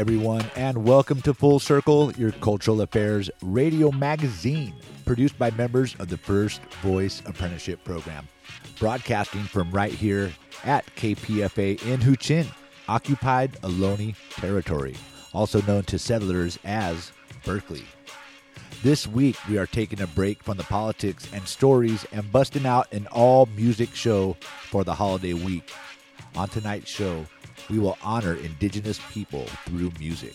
everyone, and welcome to Full Circle, your cultural affairs radio magazine, produced by members of the First Voice Apprenticeship Program, broadcasting from right here at KPFA in Huichin, occupied Ohlone territory, also known to settlers as Berkeley. This week, we are taking a break from the politics and stories and busting out an all music show for the holiday week. On tonight's show, we will honor Indigenous people through music.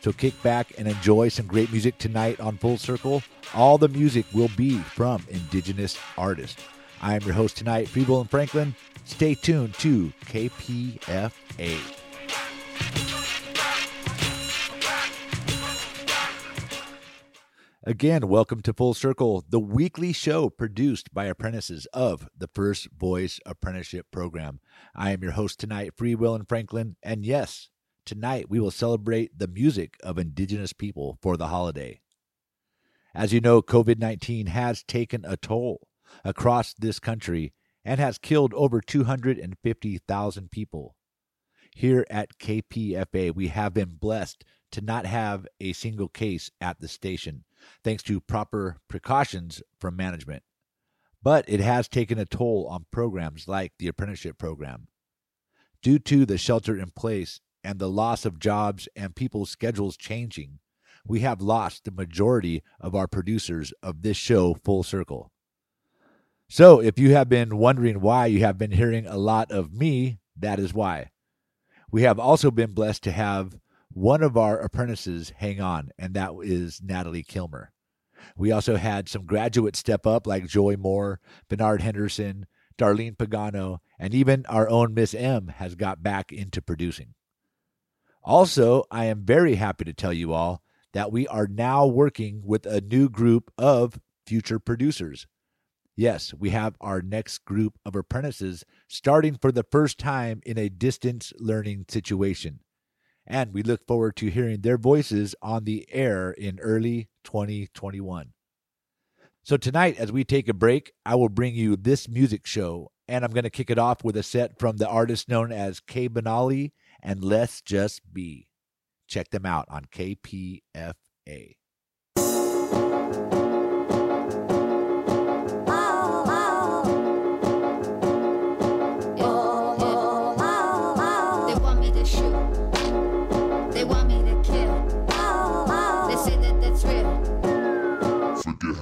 So kick back and enjoy some great music tonight on Full Circle. All the music will be from Indigenous artists. I am your host tonight, Freewillin Franklin. Stay tuned to KPFA. Again, welcome to Full Circle, the weekly show produced by apprentices of the First Voice Apprenticeship Program. I am your host tonight, Freewillin Franklin, and yes, tonight we will celebrate the music of Indigenous people for the holiday. As you know, COVID 19 has taken a toll across this country and has killed over 250,000 people. Here at KPFA, we have been blessed to not have a single case at the station, thanks to proper precautions from management. But it has taken a toll on programs like the apprenticeship program. Due to the shelter in place and the loss of jobs and people's schedules changing, we have lost the majority of our producers of this show full circle. So, if you have been wondering why you have been hearing a lot of me, that is why. We have also been blessed to have one of our apprentices hang on, and that is Natalie Kilmer. We also had some graduates step up like Joy Moore, Bernard Henderson, Darlene Pagano, and even our own Miss M has got back into producing. Also, I am very happy to tell you all that we are now working with a new group of future producers. Yes, we have our next group of apprentices starting for the first time in a distance learning situation. And we look forward to hearing their voices on the air in early 2021. So, tonight, as we take a break, I will bring you this music show, and I'm going to kick it off with a set from the artist known as K Benally and Let's Just Be. Check them out on KPFA.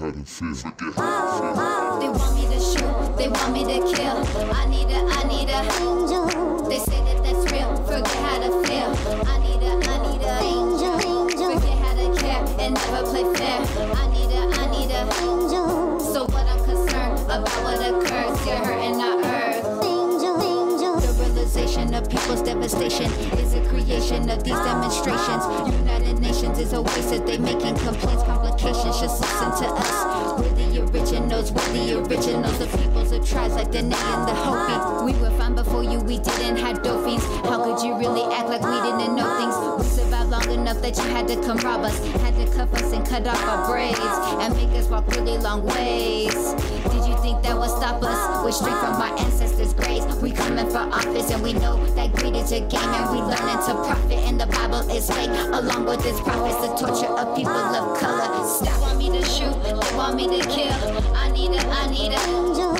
Forget how to. Forget how to feel. They want me to shoot. They want me to kill. I need a, I need a. angel. They say that that's real. Forget how to feel. I need a, I need a. angel. Forget how to care and never play fair. I need a, I need a. Angel. So what I'm concerned about what occurs. You're hurting our earth. Angel, angel. The realization of people's devastation is a creation of these demonstrations. Oh. United Nations is a waste that they making complaints, complications. Just listen to us. We're the originals, we're the originals. The peoples of tribes like the Nay and the Hopi. We were fine before you, we didn't have dolphins. How could you really act like we didn't know things? We survived long enough that you had to come rob us, had to cuff us and cut off our braids, and make us walk really long ways. Did think that will stop us? We're straight from our ancestors' graves. We coming for office and we know that greed is a game and we learning to profit. And the Bible is fake, along with its prophets, the torture of people of color. Stop. Want me to shoot? They want me to kill. I need a, I need a.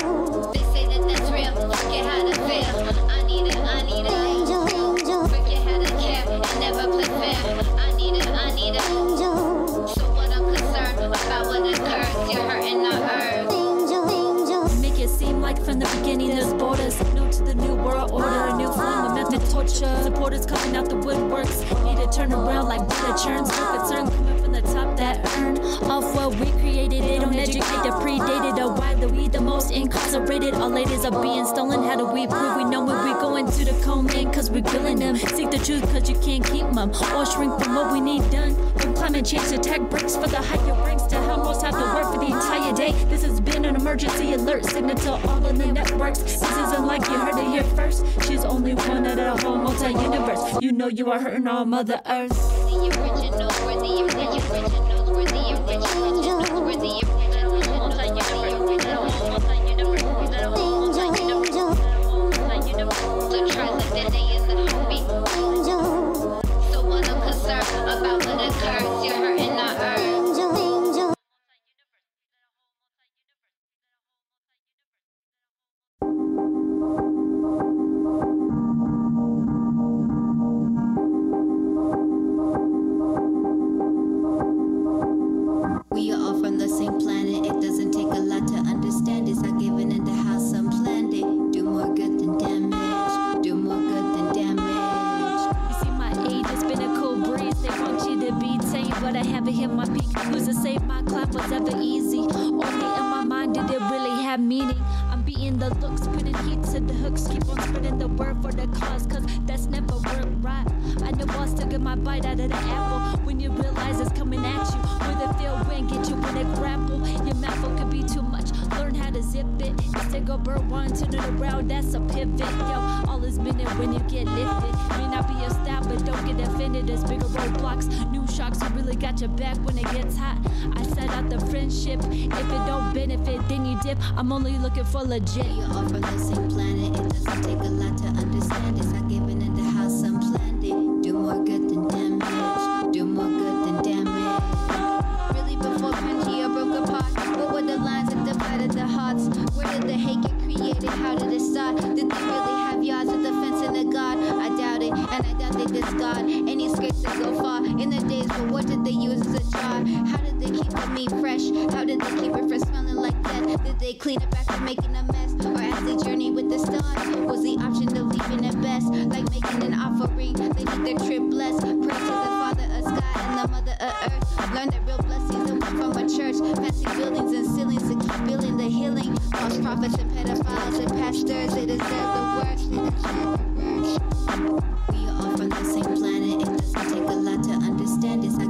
structure. Supporters coming out the woodworks. Need to turn around like butter churns. More concern coming from the top that earn off what we created. They don't educate the predated or why the we the most incarcerated. Our ladies are being stolen. How do we prove we know when we going to the cold? Cause we killing them. Seek the truth cause you can't keep them. Or shrink from what we need done. From climate change to tech for the higher almost had to work for the entire day. This has been an emergency alert, signal to all of the networks. This isn't like you heard it here first. She's only one of the whole multi universe. You know you are hurting all Mother Earth. The original, the original. an offering. They did their trip blessed. Pray to the Father of sky and the Mother of earth. Learn that real blessings and from a church. Passing buildings and ceilings to keep building the healing. False prophets and pedophiles and pastors, they deserve the worst. They deserve the worst. We are all from the same planet. It doesn't take a lot to understand this. I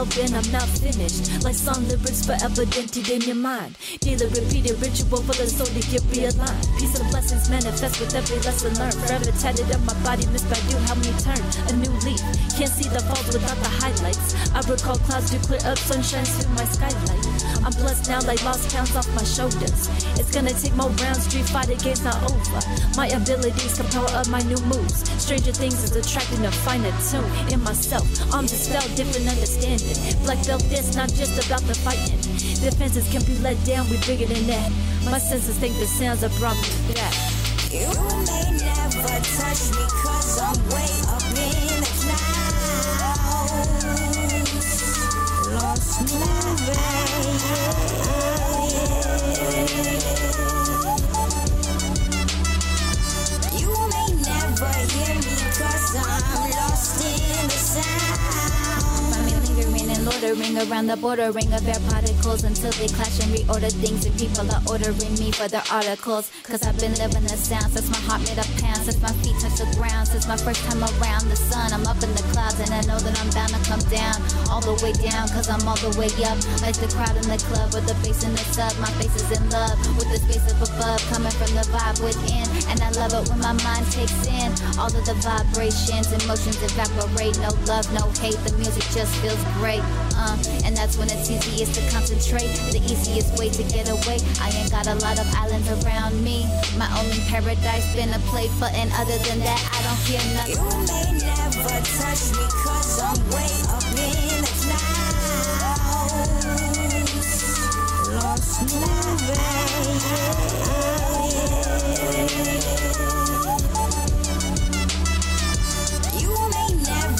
hell bent, I'm not finished. Like song lyrics forever dented in your mind. Daily repeated ritual for the soul to get realigned. Peace and blessings manifest with every lesson learned. Forever tatted on my body, missed by you, help me turn a new leaf. Can't see the falls without the highlights. I recall clouds to clear up, sunshine through my skylight. I'm blessed now like lost pounds off my shoulders. It's gonna take more rounds, street fight against not over. My abilities can power up my new moves. Stranger things is attracting a finer tune in myself. I'm dispelled, different understanding. Black belt, this not just about the fighting. Defenses can be let down, we bigger than that. My senses think the sounds are brought me back. You may never touch me cause I'm way up in You may never hear me cause I'm lost in the sound. Loitering around the bordering of air particles until they clash and reorder things and people are ordering me for their articles. Cause I've been living the sound since my heart made a pound, since my feet touched the ground, since my first time around the sun. I'm up in the clouds and I know that I'm bound to come down, all the way down, cause I'm all the way up. Like the crowd in the club with the bass in the sub. My face is in love with the space up above, coming from the vibe within. And I love it when my mind takes in all of the vibrations, emotions evaporate. No love, no hate, the music just feels great. Uh, and that's when it's easiest to concentrate. The easiest way to get away. I ain't got a lot of islands around me. My only paradise been a play and other than that, I don't hear nothing. You may never touch me cause I'm way up in the clouds. Lost moving.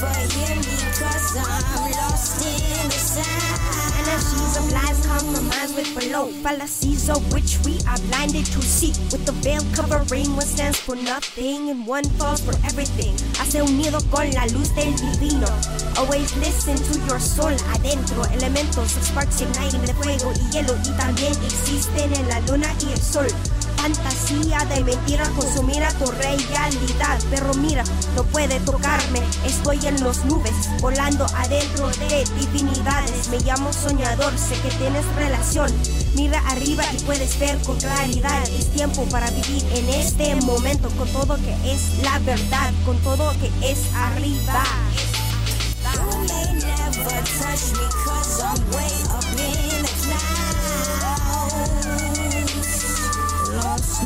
Hear me cause I'm lost in the sound. Energies of lies compromise with below fallacies of which we are blinded to see. With the veil covering what stands for nothing and one falls for everything. Hace unido con la luz del divino. Always listen to your soul adentro. Elementos of sparks igniting de fuego y hielo y también existen en la luna y el sol. Fantasía de mentira consumir a tu realidad. Pero mira, no puede tocarme. Estoy en las nubes, volando adentro de divinidades. Me llamo soñador, sé que tienes relación. Mira arriba y puedes ver con claridad. Es tiempo para vivir en este momento con todo que es la verdad, con todo que es arriba. You may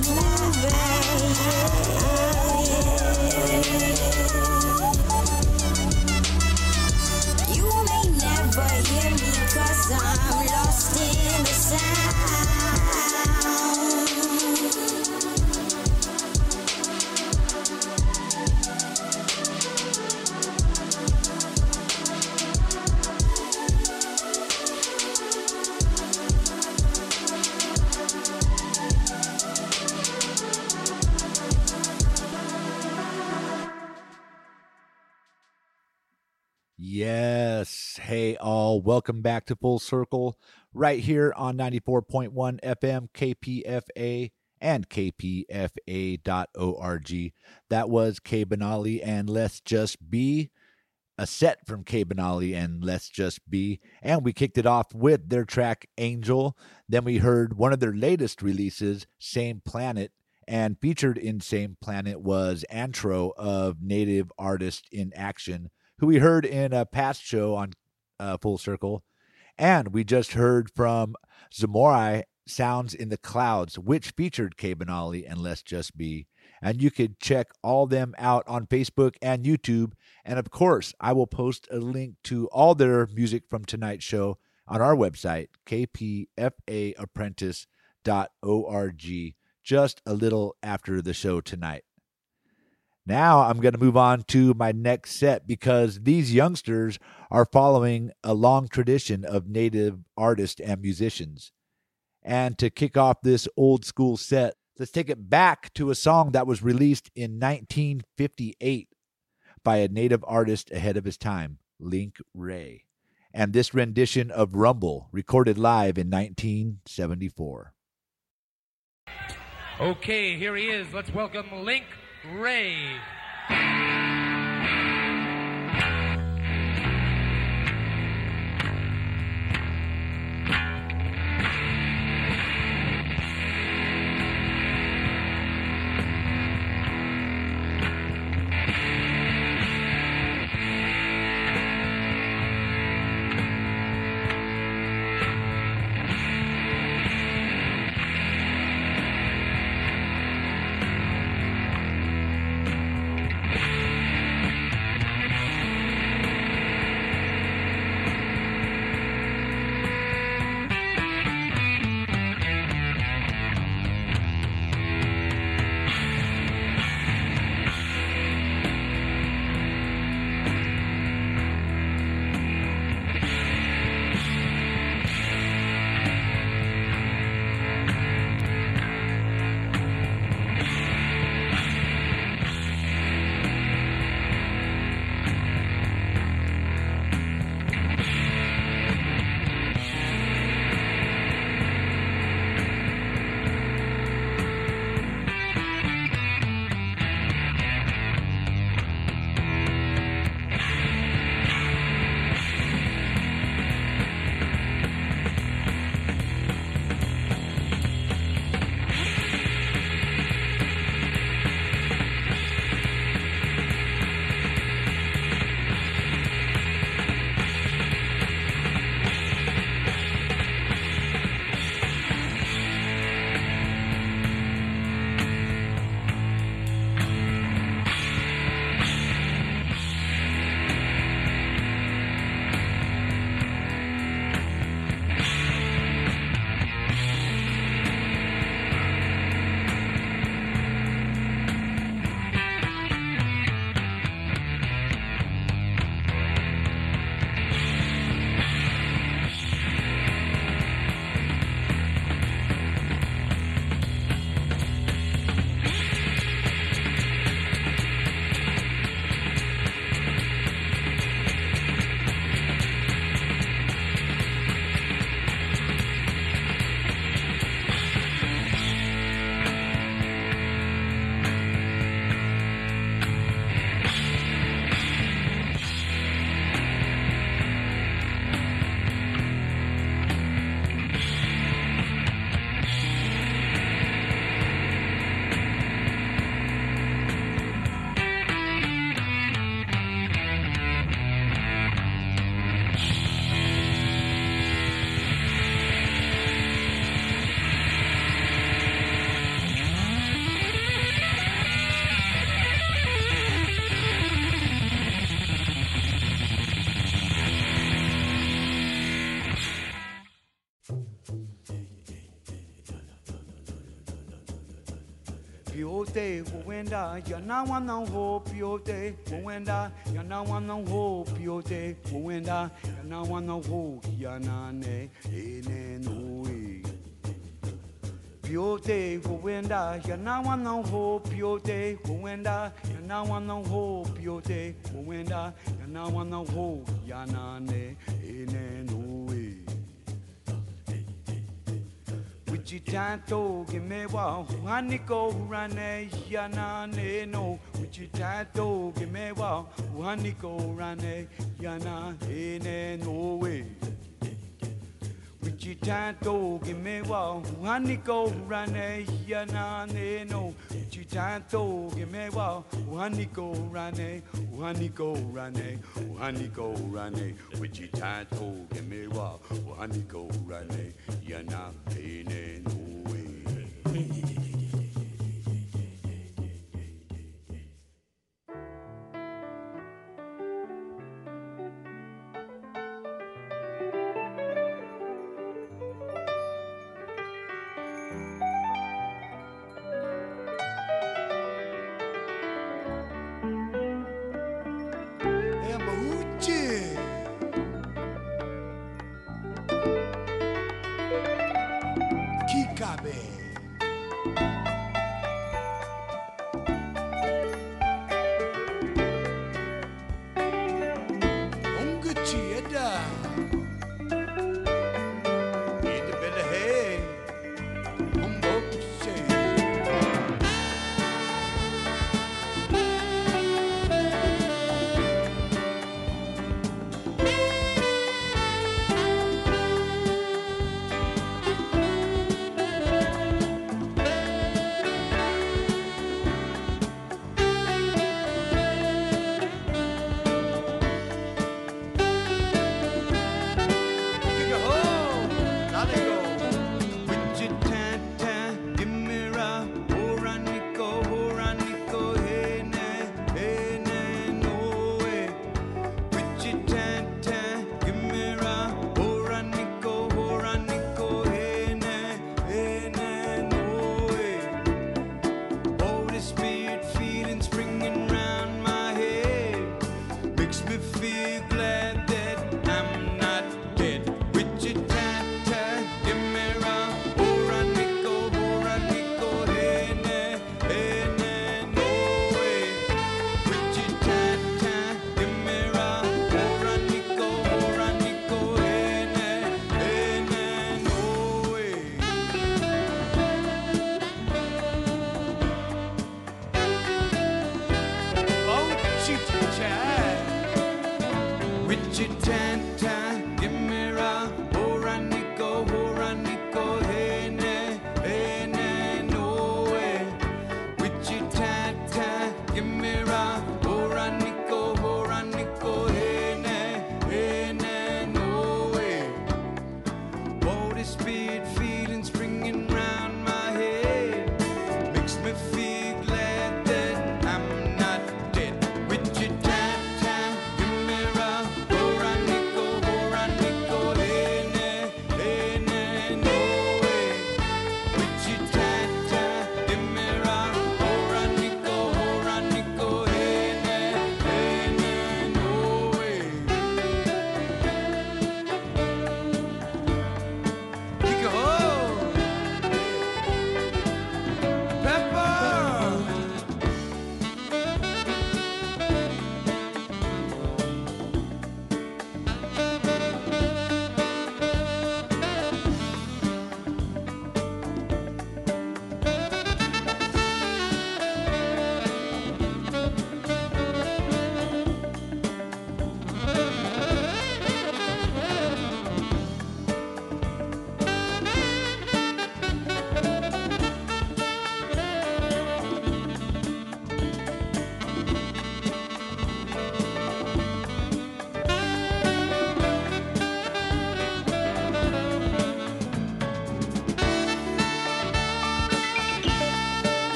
never hear me cause I'm lost in the sound. All. Welcome back to Full Circle right here on 94.1 FM KPFA and kpfa.org. That was K Benally and LesJus B, a set from K Benally and LesJus B. And we kicked it off with their track Angel. Then we heard one of their latest releases, Same Planet. And featured in Same Planet was Antro of Native Artist in Action, who we heard in a past show on uh, Full Circle. And we just heard from Zamorai Sounds in the Clouds, which featured K Benally and LesJus B. And you could check all them out on Facebook and YouTube. And of course, I will post a link to all their music from tonight's show on our website, kpfaapprentice.org, just a little after the show tonight. Now I'm going to move on to my next set because these youngsters are following a long tradition of native artists and musicians. And to kick off this old school set, Let's take it back to a song that was released in 1958 by a native artist ahead of his time, Link Wray. And this rendition of Rumble, recorded live in 1974. Okay, here he is. Let's welcome Link Wray. Piote, wenda, yana wana ho, piote, wenda, yana wana ho, piote, wenda, yana wana ho, yana ne, ene no e. Piote, wenda, yana wana ho, piote, wenda, yana wana ho, piote, wenda, yana wana ho, yana ne, ene Wichitato gimewa uhaniko urane yana ne no Wichitato gimewa uhaniko urane yana ene no we Wichitato gimewa uhaniko urane yana ne no. Wichitato gimewa uhaniko urane uhaniko urane uhaniko urane Wichitato gimewa uhaniko urane yana ene no we sabe.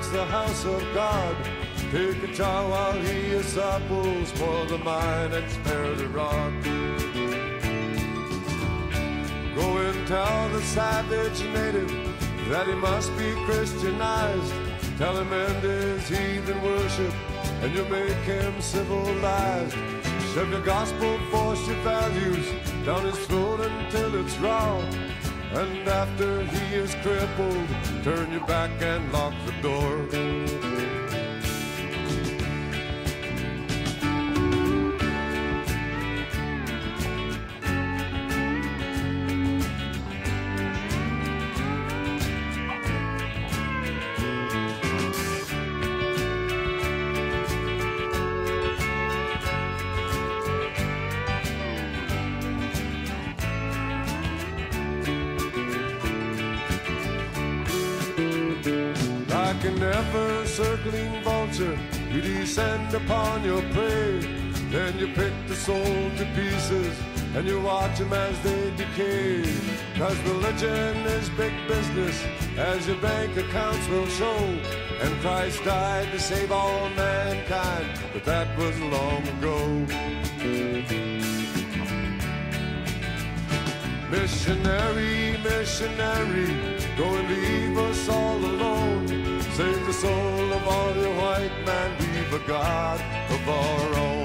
Send the house of God. Pick a child while he is. Spoil the and spare the rod. Go and tell the savage native that he must be Christianized. Tell him end his heathen worship, and you'll make him civilized. Shove your gospel, force your values down his throat until it's raw. And after he is crippled, turn your back and lock the door. And you watch them as they decay. Cause religion is big business, as your bank accounts will show. And Christ died to save all mankind, but that was long ago. Missionary, missionary, go and leave us all alone. Save the soul of all your white man, we've a God of our own.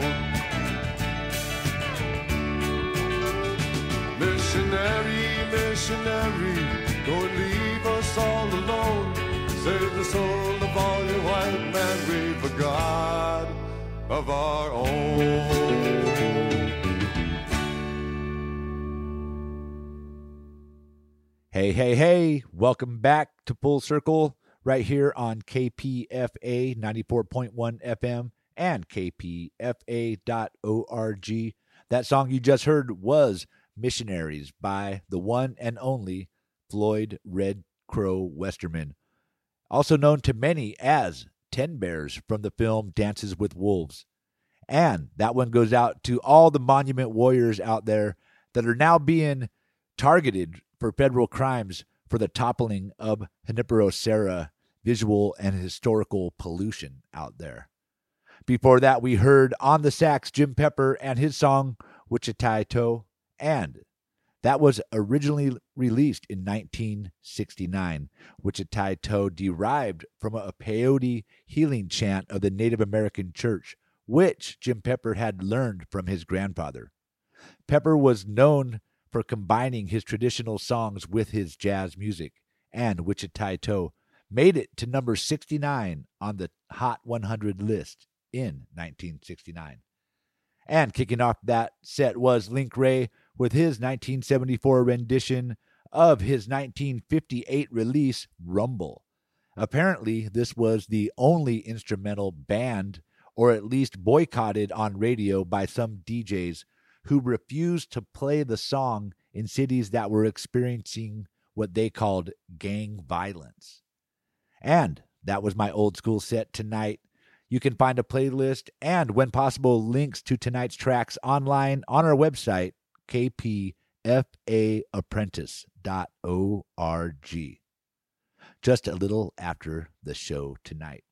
Missionary, missionary, go and leave us all alone. Save the soul of all your white man, we've a God of our own. Hey, hey, hey, welcome back to Full Circle right here on KPFA 94.1 FM and KPFA.org. That song you just heard was Missionaries by the one and only Floyd Red Crow Westerman, also known to many as Ten Bears from the film Dances with Wolves. And that one goes out to all the monument warriors out there that are now being targeted for federal crimes for the toppling of Junipero Serra visual and historical pollution out there. Before that, we heard on the sax Jim Pepper and his song Witchi Tai To, and that was originally released in 1969. which Witchi Tai To derived from a peyote healing chant of the Native American church, which Jim Pepper had learned from his grandfather. Pepper was known for combining his traditional songs with his jazz music, and Witchi Tai To made it to number 69 on the Hot 100 list in 1969. And kicking off that set was Link Wray with his 1974 rendition of his 1958 release, Rumble. Apparently, this was the only instrumental banned or at least boycotted on radio by some DJs who refused to play the song in cities that were experiencing what they called gang violence. And that was my old school set tonight. You can find a playlist and, when possible, links to tonight's tracks online on our website, kpfaapprentice.org. Just a little after the show tonight.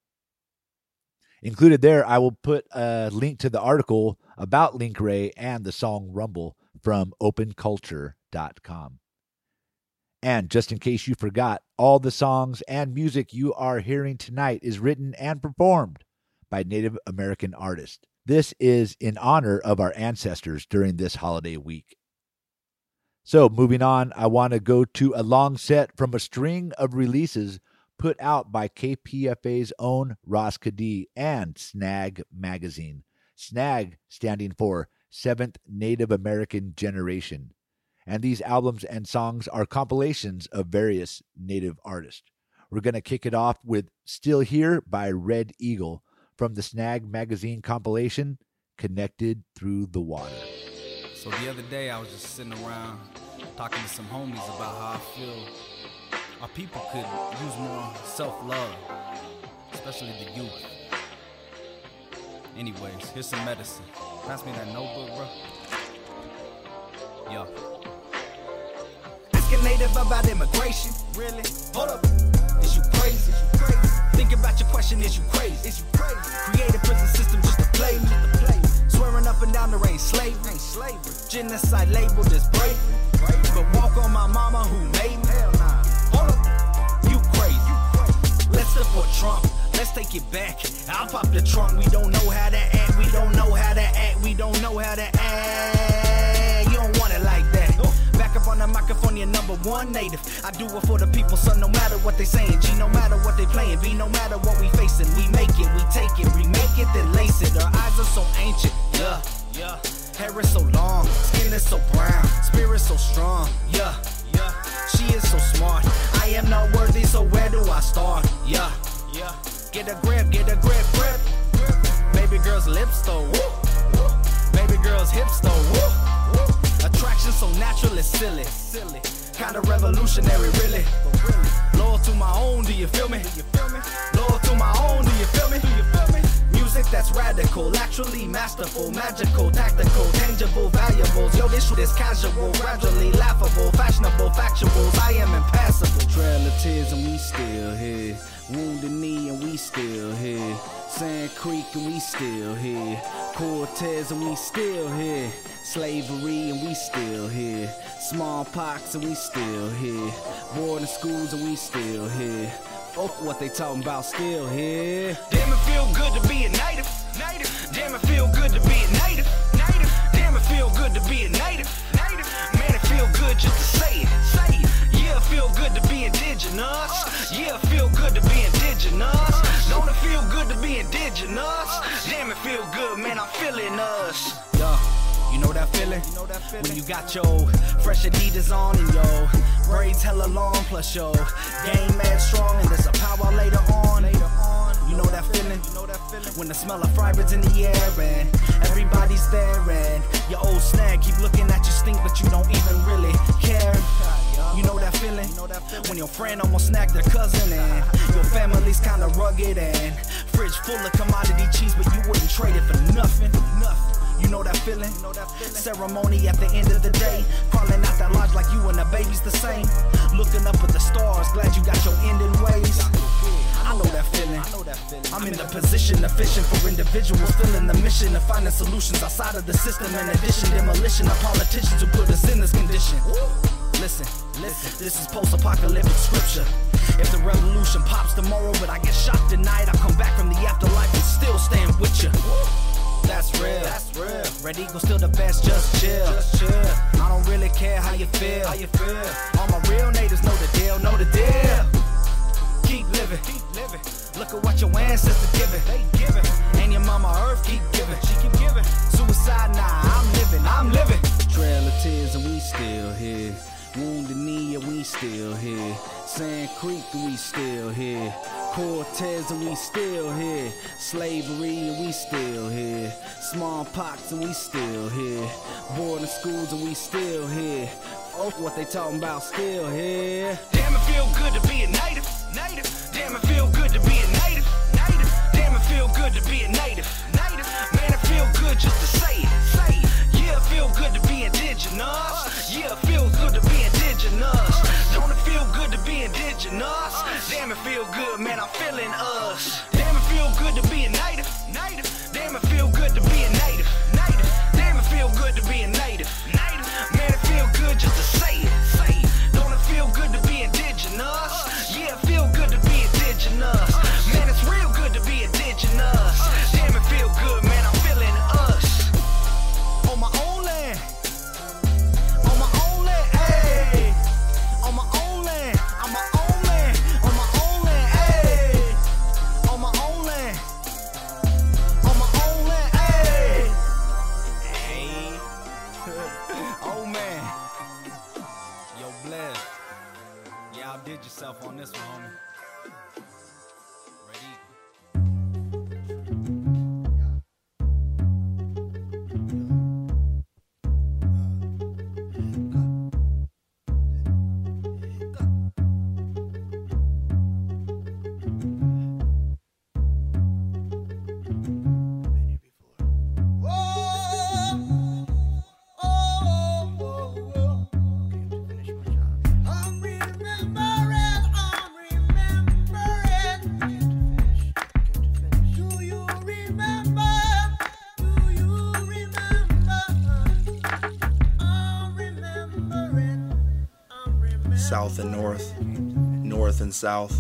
Included there, I will put a link to the article about Link Wray and the song Rumble from openculture.com. And just in case you forgot, all the songs and music you are hearing tonight is written and performed by Native American artists. This is in honor of our ancestors during this holiday week. So, moving on, I want to go to a long set from a string of releases put out by KPFA's own Ross Kadee and Snag Magazine. Snag standing for Seventh Native American Generation. And these albums and songs are compilations of various Native artists. We're going to kick it off with Still Here by Red Eagle from the Snag Magazine compilation, Connected Through the Water. So the other day I was just sitting around talking to some homies about how I feel our people could use more self-love, especially the youth. Anyways, here's some medicine. Pass me that notebook, bro. Yo. Asking native about immigration. Really? Hold up. Is you crazy? Is you crazy? Think about your question. Is you crazy? Is you crazy? Create a prison system just to play me. Swearing up and down there ain't slavery. Ain't slavery. Genocide labeled as bravery. But walk on my mama who made me. Hell nah. Hold up. You crazy. Let's support Trump. Let's take it back. I'll pop the trunk. We don't know how to act. We don't know how to act. We don't know how to act. Up on the microphone, you're number one native. I do it for the people, son. No matter what they saying, G. No matter what they playing, B. No matter what we facing, we make it, we take it, remake it, then lace it. Our eyes are so ancient, yeah, yeah. Hair is so long, skin is so brown, spirit so strong, yeah, yeah. She is so smart. I am not worthy, so where do I start? Yeah, yeah. Get a grip, get a grip, grip. Baby girl's lips though, woo. Baby girl's hips though, woo. Attraction so natural it's silly, silly. Kinda revolutionary, really. Loyal to my own, do you feel me? Loyal to my own, do you feel me? That's radical, actually masterful, magical, tactical, tangible, valuables. Yo, this shit is casual, gradually laughable, fashionable, factuals. I am impassable. Trail of tears and we still here. Wounded knee and we still here. Sand Creek and we still here. Cortez and we still here. Slavery and we still here. Smallpox and we still here. Boarding schools and we still here. Fuck what they talking about, still here. Damn, it feel good to be a native. Native. Damn, it feel good to be a native. Native. Damn, it feel good to be a native. Native. Man, it feel good just to say it. Say it. Yeah, it feel good to be indigenous. Yeah, it feel good to be indigenous. Don't it feel good to be indigenous? Damn, it feel good, man. I'm feeling us. Know that feeling? When you got your fresh Adidas on and your braids hella long, plus your game mad strong, and there's a power later on. You know that feeling? When the smell of fried in the air and everybody's there and your old snag keep looking at you stink, but you don't even really care. You know that feeling? When your friend almost snagged their cousin and your family's kinda rugged and fridge full of commodity cheese, but you wouldn't trade it for nothing. Nothing. You know that feeling? Ceremony at the end of the day. Crawling out that lodge like you and the baby's the same. Looking up at the stars, glad you got your end in ways. I know that feeling. I'm in the position of fishing for individuals, feeling the mission of finding solutions outside of the system. In addition, demolition of politicians who put us in this condition. Listen, listen, this is post-apocalyptic scripture. If the revolution pops tomorrow, but I get shot tonight, I'll come back from the afterlife and still stand with you. That's real. That's real. Red Eagle still the best. Just chill. Just chill. I don't really care how you feel. How you feel. All my real natives know the deal. Know the deal. Keep living. Keep living. Look at what your ancestors giving. They giving. And your mama Earth keep giving. She keep giving. Suicide, nah. I'm living. I'm living. Trail of tears and we still here. Wounded knee and we still here. Sand Creek we still here. Cortez and we still here. Slavery and we still here. Smallpox and we still here. Boarding schools and we still here. Oh, what they talking about, still here. Damn, it feel good to be a native. Native. Damn, it feel good to be a native. Native. Damn, it feel good to be a native. Native. Man, it feel good just to say it. Say it. Yeah, it feel good to be indigenous. Yeah, indigenous? Damn, it feel good, man. I'm feeling us. Damn, it feel good to be a native. And south,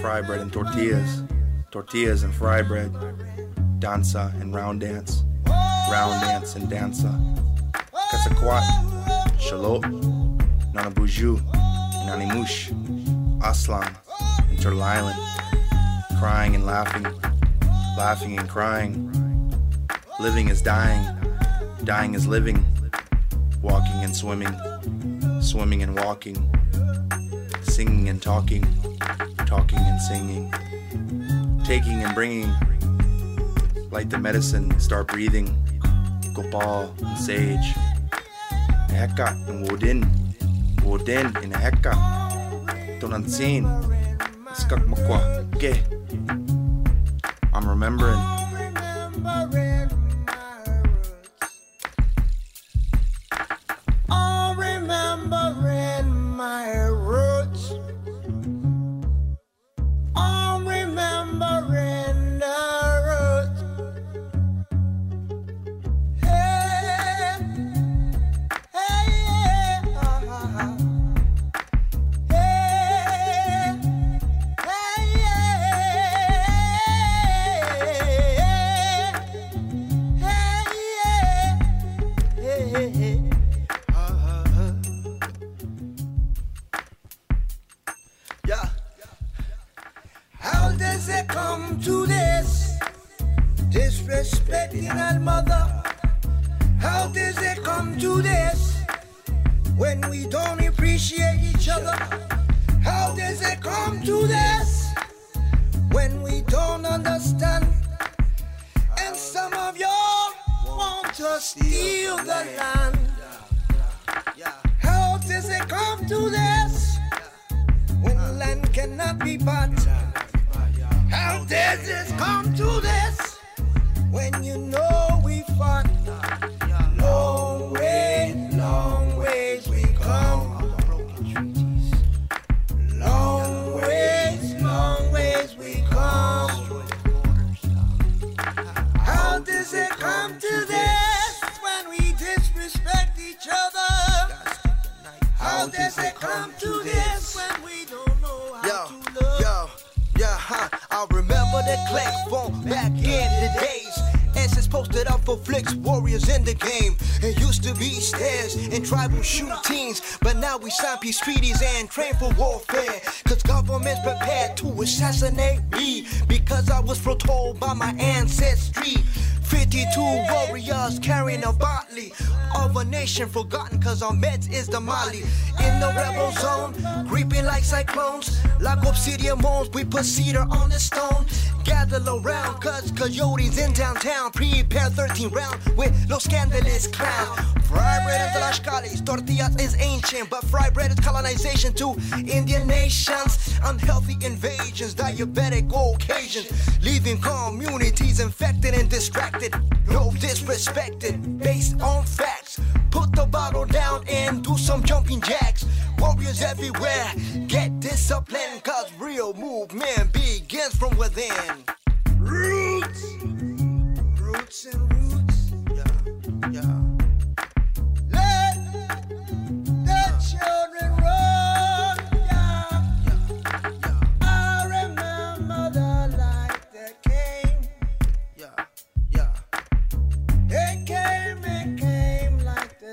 fry bread and tortillas, tortillas and fry bread, danza and round dance, round dance and danza, kasakwat, shalot, nanabuju, nanimush, aslan, and crying and laughing, laughing and crying, living is dying, dying is living, walking and swimming, swimming and walking, singing and talking, talking and singing, taking and bringing, light the medicine, start breathing, gopal sage, heka and wodin, wodin and heka, Tonantzin, skak makwa, and tribal shootings, but now we sign peace treaties and train for warfare. Cause government's prepared to assassinate me because I was foretold by my ancestry. 52 warriors carrying a body of a nation forgotten cause our meds is the Mali. In the rebel zone, creeping like cyclones, like obsidian moans, we put cedar on the stone. Gather around cause coyotes in downtown, prepare 13 round with no scandalous clown. Fry bread and Tlaxcalis, tortillas is ancient, but fry bread is colonization to Indian nations. Unhealthy invasions, diabetic occasions, leaving communities infected and distracted. No disrespected, based on facts. Put the bottle down and do some jumping jacks. Warriors everywhere, get disciplined, cause real movement begins from within. Roots, roots and roots. Yeah, yeah.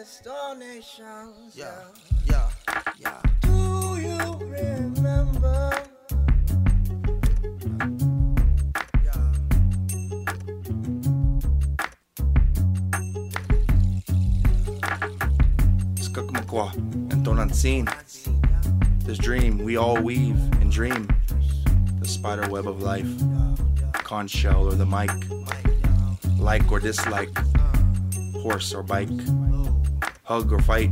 Like the Stone Nations. Yeah, yeah, yeah. Do you remember? Skukmakwa and Tonantzin. This dream we all weave and dream. The spider web of life. Conch shell or the mic. Like or dislike. Horse or bike. Hug or fight.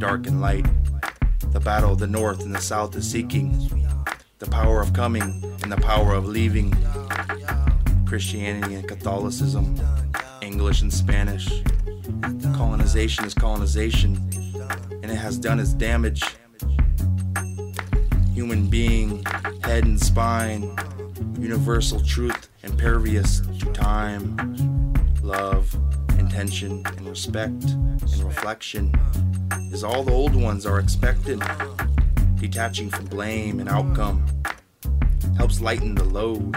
Dark and light. The battle of the north and the south is seeking. The power of coming and the power of leaving. Christianity and Catholicism. English and Spanish. Colonization is colonization, and it has done its damage. Human being, head and spine, universal truth, impervious to time, love, attention and respect and reflection is all the old ones are expected. Detaching from blame and outcome helps lighten the load,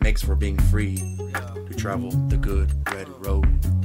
makes for being free to travel the good red road.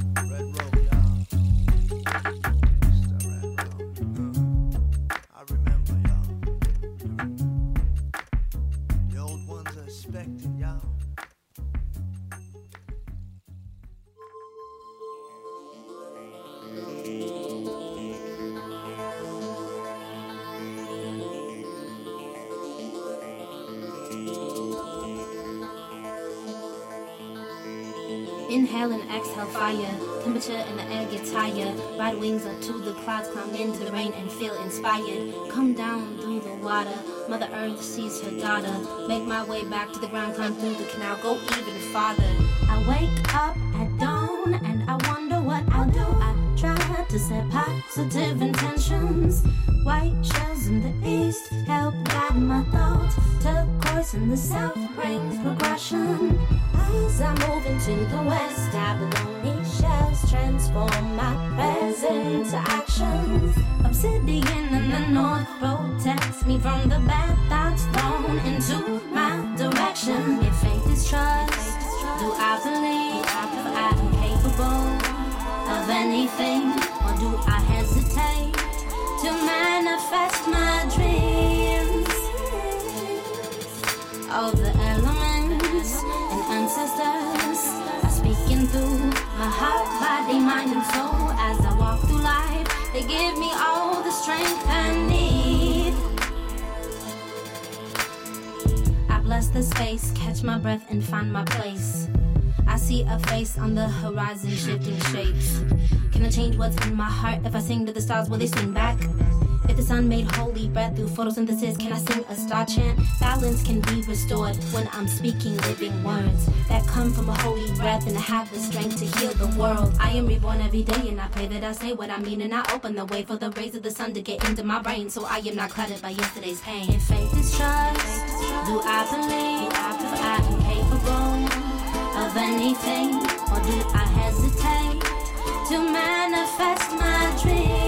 Wings to the clouds, climb into the rain and feel inspired. Come down through the water. Mother Earth sees her daughter. Make my way back to the ground, climb through the canal, go even farther. I wake up at dawn and I wonder what I'll do. I try to set positive intentions. White shells in the east help guide my thoughts. Turquoise in the south brings progression. As I move into the west, abalone shells transform my present to actions. Obsidian in the north protects me from the bad thoughts thrown into my direction. If faith is trust, do I believe I am capable of anything, or do I hesitate to manifest my ancestors are speaking through my heart, body, mind, and soul as I walk through life. They give me all the strength I need. I bless the space, catch my breath, and find my place. I see a face on the horizon shifting shapes. Can I change what's in my heart? If I sing to the stars, will they sing back? The sun made holy breath through photosynthesis, can I sing a star chant? Balance can be restored when I'm speaking living words that come from a holy breath and I have the strength to heal the world. I am reborn every day and I pray that I say what I mean and I open the way for the rays of the sun to get into my brain so I am not clouded by yesterday's pain. If faith is trust, do I believe I am capable of anything or do I hesitate to manifest my dreams?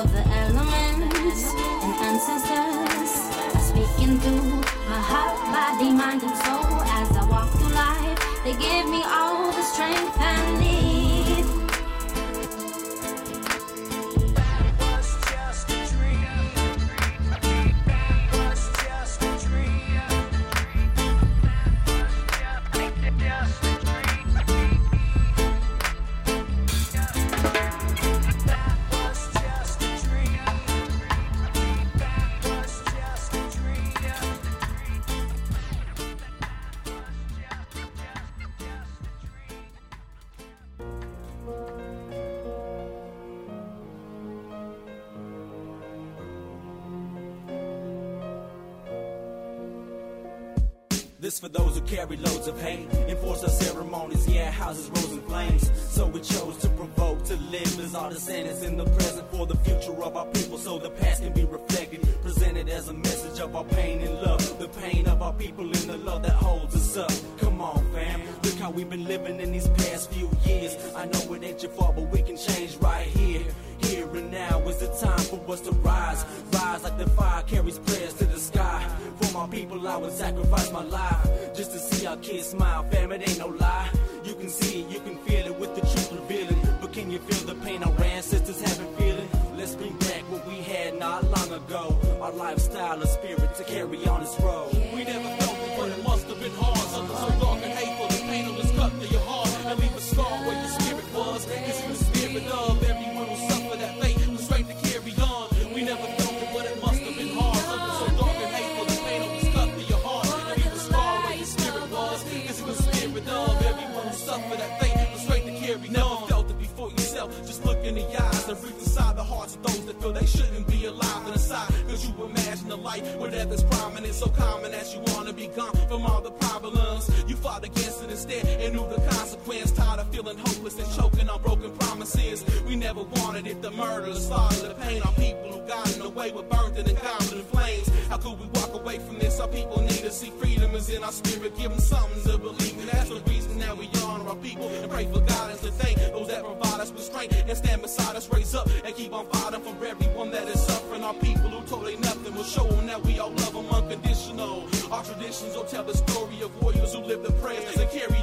All the elements and ancestors are speaking through my heart, body, mind, and soul as I walk through life. They give me all the strength I This for those who carry loads of hate. Enforce our ceremonies, yeah, houses rose in flames. So we chose to provoke, to live as our descendants in the present for the future of our people, so the past can be reflected. Presented as a message of our pain and love. The pain of our people and the love that holds us up. Come on, fam. Look how we've been living in these past few years. I know it ain't your fault, but we can change right here. Here and now is the time for us to rise. Rise like the fire carries prayers to the sky. For my people, I would sacrifice my life just to see our kids smile. Fam, it ain't no lie. You can see it, you can feel it with the truth revealing. But can you feel the pain our ancestors have been feeling? Let's bring back what we had not long ago. Our lifestyle and spirit to carry on this road. Feel they shouldn't be alive and aside. Cause you imagine a life where death is prominent, so common that you wanna be gone from all the problems. You fought against it instead and knew the consequence. Tired of feeling hopeless and choking on broken promises. We never wanted it, the murder, the slaughter, the pain on people who got in the way were burnt and engulfed in flames. How could we walk away from this? Our people need to see freedom is in our spirit. Give them something to believe in. That's the reason that we honor our people and stand beside us, raise up and keep on fighting for everyone that is suffering. Our people who told they nothing will show them that we all love them unconditional. Our traditions will tell the story of warriors who lived the prayers and carried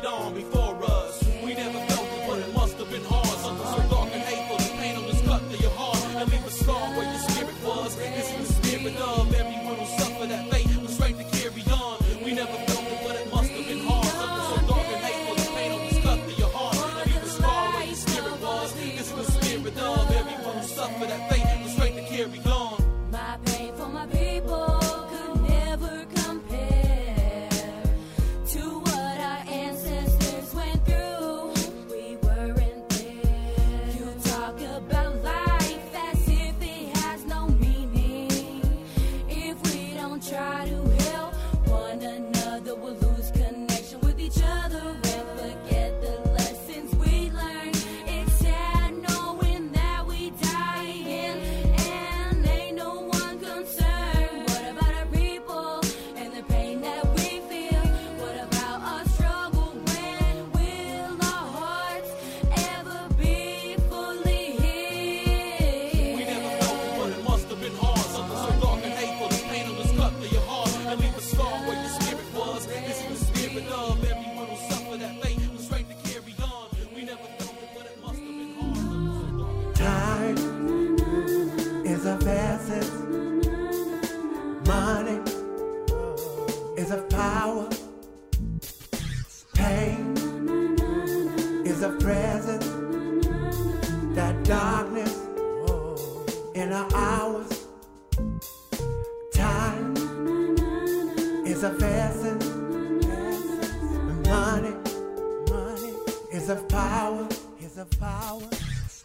is of power. Is of power.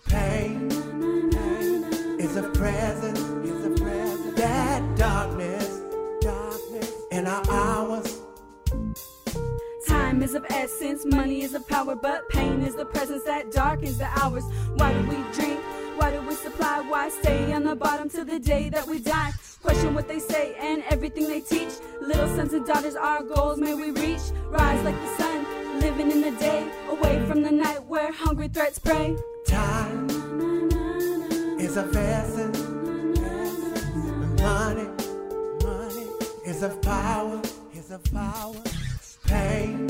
Pain, is a presence, is a presence. That darkness, darkness in our hours. Time is of essence, money is of power, but pain is the presence that darkens the hours. Why do we drink? Why do we supply? Why stay on the bottom till the day that we die? Question what they say and everything they teach. Little sons and daughters, our goals may we reach. Rise like the sun, living in the day, away from the night where hungry threats prey. Time is a essence. Money, money is of power, is of power. Pain,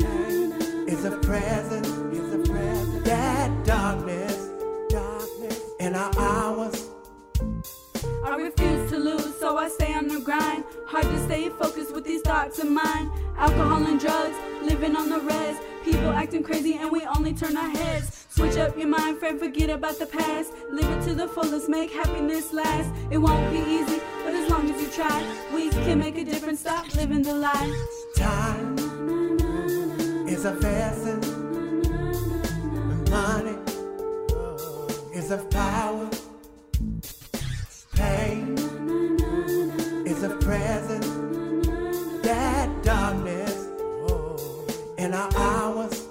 pain is of presence, is of presence. That darkness, darkness in our hours. I refuse to lose, so I stay on the grind. Hard to stay focused with these thoughts of mine. Alcohol and drugs, living on the res. People acting crazy and we only turn our heads. Switch up your mind, friend, forget about the past. Live it to the fullest, make happiness last. It won't be easy, but as long as you try, we can make a difference. Stop living the lie. Time is of essence. Money is of power. Of presence. That darkness in our hours.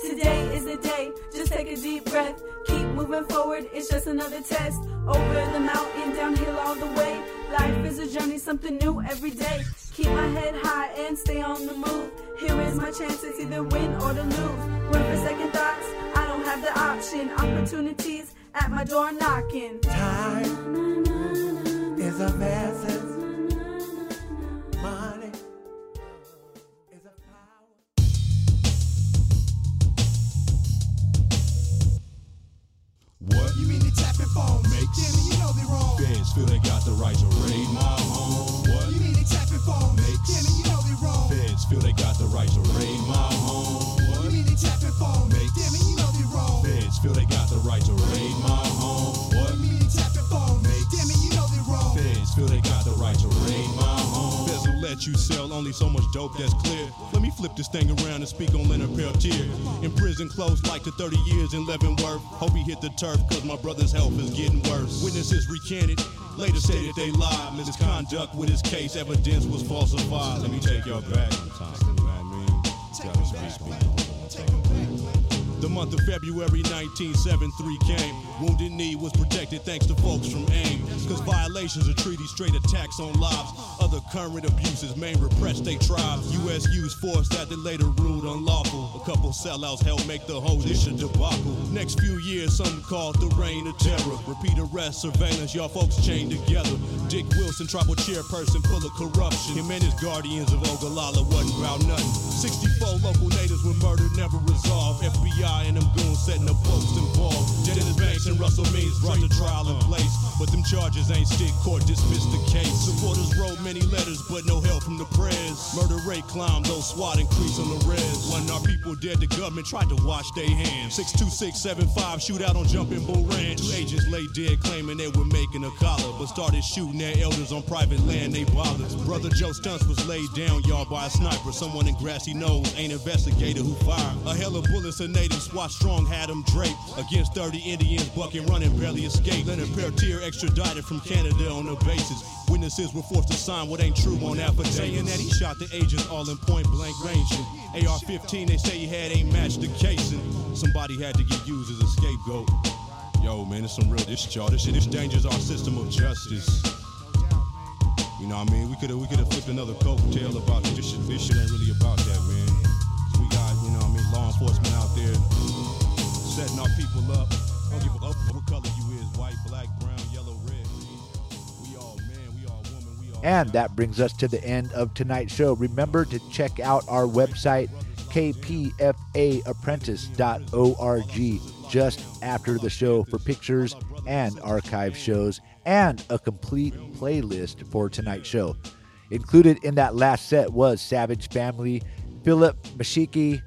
Today is the day, just take a deep breath. Keep moving forward, it's just another test. Over the mountain, downhill all the way. Life is a journey, something new every day. Keep my head high and stay on the move. Here is my chance, it's either win or to lose. When for second thoughts, I don't have the option. Opportunities at my door knocking. Time is of essence. Money is of What? You mean the tapping phone? Makes Damn it, you know they wrong. Fans feel they got the right to raid my home. What? You mean the tapping phone? Makes Damn it, you know they wrong. Fans feel they got the right to raid my home. What? You mean the tapping phone? Makes Damn it, you know they wrong. Fans feel they got the right to raid my let you sell only so much dope that's clear. Let me flip this thing around and speak on Leonard Peltier. In prison close like to 30 years in Leavenworth. Hope he hit the turf cause my brother's health is getting worse. Witnesses recanted, later stated they lied. Misconduct with his case, evidence was falsified. Let me take y'all back in you know what I mean? The month of February 1973 came. Wounded Knee was protected thanks to folks from AIM. Cause violations of treaty straight attacks on lives. Other current abuses may repress state tribes. U.S. used force that they later ruled unlawful. A couple sellouts helped make the whole issue debacle. Next few years, some called the reign of terror. Repeat arrest, surveillance, y'all folks chained together. Dick Wilson, tribal chairperson, full of corruption. Him and his guardians of Oglala wasn't about nothing. 64 local natives were murdered, never resolved. FBI and them goons setting up folks involved. Dennis Banks and Russell Means brought the trial in place. But them charges ain't stick, court dismissed the case. Supporters wrote many letters, but no help from the press. Murder rate climbed, though SWAT increased on the res. When our people dead, the government tried to wash their hands. 62675 shootout on Jumping Bull Ranch. Two agents lay dead, claiming they were making a collar, but started shooting their elders on private land they bothered. Brother Joe Stuntz was laid down, y'all, by a sniper. Someone in grassy nose, ain't investigator who fired. A hell of bullets, a native SWAT strong had him draped. Against 30 Indians, bucking, running, barely escaped. Leonard Peltier extradited from Canada on a basis. Witnesses were forced to sign what ain't true on affidavits. Saying that he shot the agents all in point blank range. AR 15, they say he had ain't matched the case. And somebody had to get used as a scapegoat. Yo, man, it's some real this y'all. This shit, this dangers our system of justice. You know what I mean? We could have we could have flipped another coattail about. This shit, this shit ain't really about that, man. We got, you know what I mean, law enforcement there setting our people up. Don't give a up what color you is, white, black, brown, yellow, red. We all man, we all woman, we all And that brings us to the end of tonight's show. Remember to check out our website, kpfaapprentice.org, just after the show for pictures and archive shows and a complete playlist for tonight's show. Included in that last set was Savage Family, Philip Mashekey,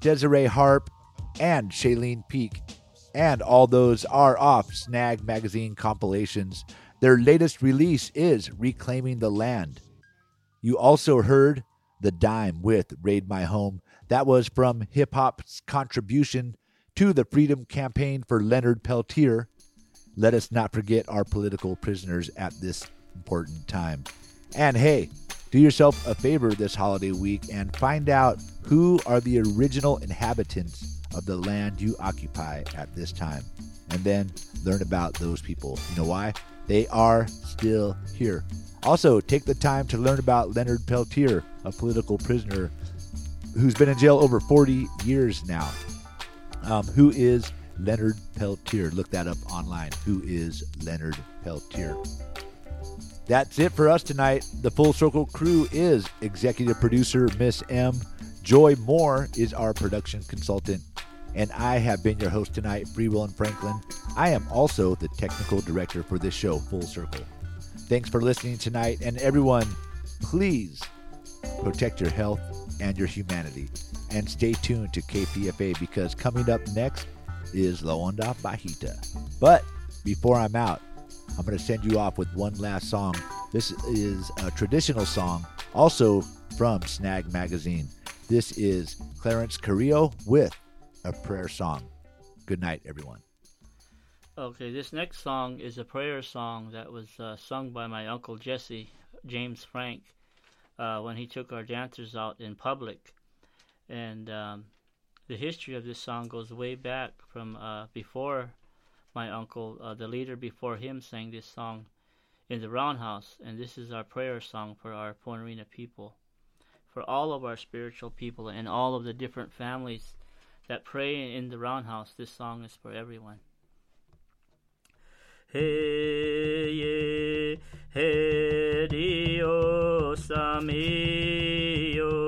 Desirae Harp, and Shalene Peak. And all those are off Snag Magazine compilations. Their latest release is Reclaiming the Land. You also heard The Dime with Raid My Home. That was from hip hop's contribution to the freedom campaign for Leonard Peltier. Let us not forget our political prisoners at this important time. And hey, do yourself a favor this holiday week and find out who are the original inhabitants of the land you occupy at this time. And then learn about those people. You know why? They are still here. Also, take the time to learn about Leonard Peltier, a political prisoner who's been in jail over 40 years now. Um, who is Leonard Peltier? Look that up online. Who is Leonard Peltier? That's it for us tonight. The Full Circle crew is executive producer Miss M. Joy Moore is our production consultant. And I have been your host tonight, Freewillin Franklin. I am also the technical director for this show, Full Circle. Thanks for listening tonight. And everyone, please protect your health and your humanity. And stay tuned to KPFA because coming up next is La Onda Bajita. But before I'm out, I'm going to send you off with one last song. This is a traditional song, also from Snag Magazine. This is Clarence Carrillo with a prayer song. Good night, everyone. Okay, this next song is a prayer song that was uh, sung by my uncle Jesse, James Frank, uh, when he took our dancers out in public. And um, the history of this song goes way back from uh, before my uncle, uh, the leader before him, sang this song in the roundhouse. And this is our prayer song for our Ponerina people, for all of our spiritual people, and all of the different families that pray in the roundhouse. This song is for everyone. Hey, yeah, hey, Dios mío,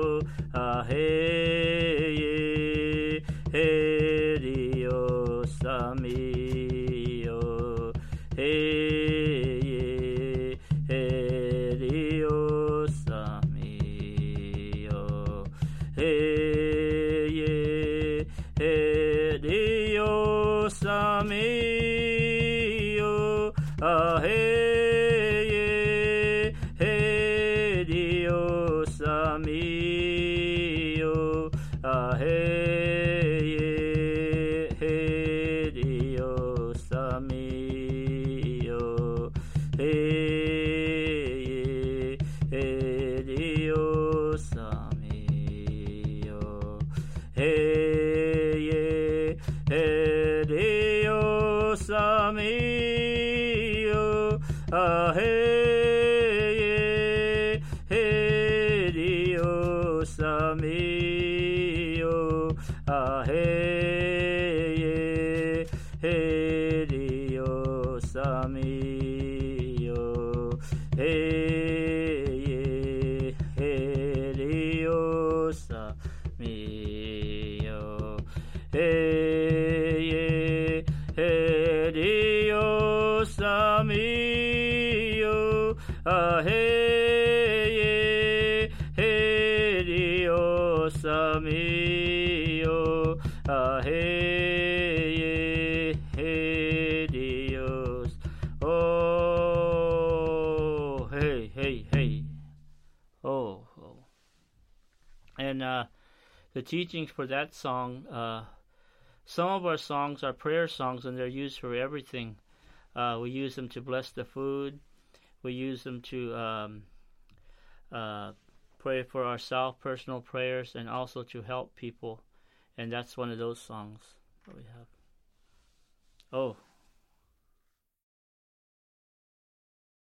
Dios teachings for that song. Uh, some of our songs are prayer songs, and they're used for everything. Uh, we use them to bless the food. We use them to um, uh, pray for ourselves, personal prayers, and also to help people. And that's one of those songs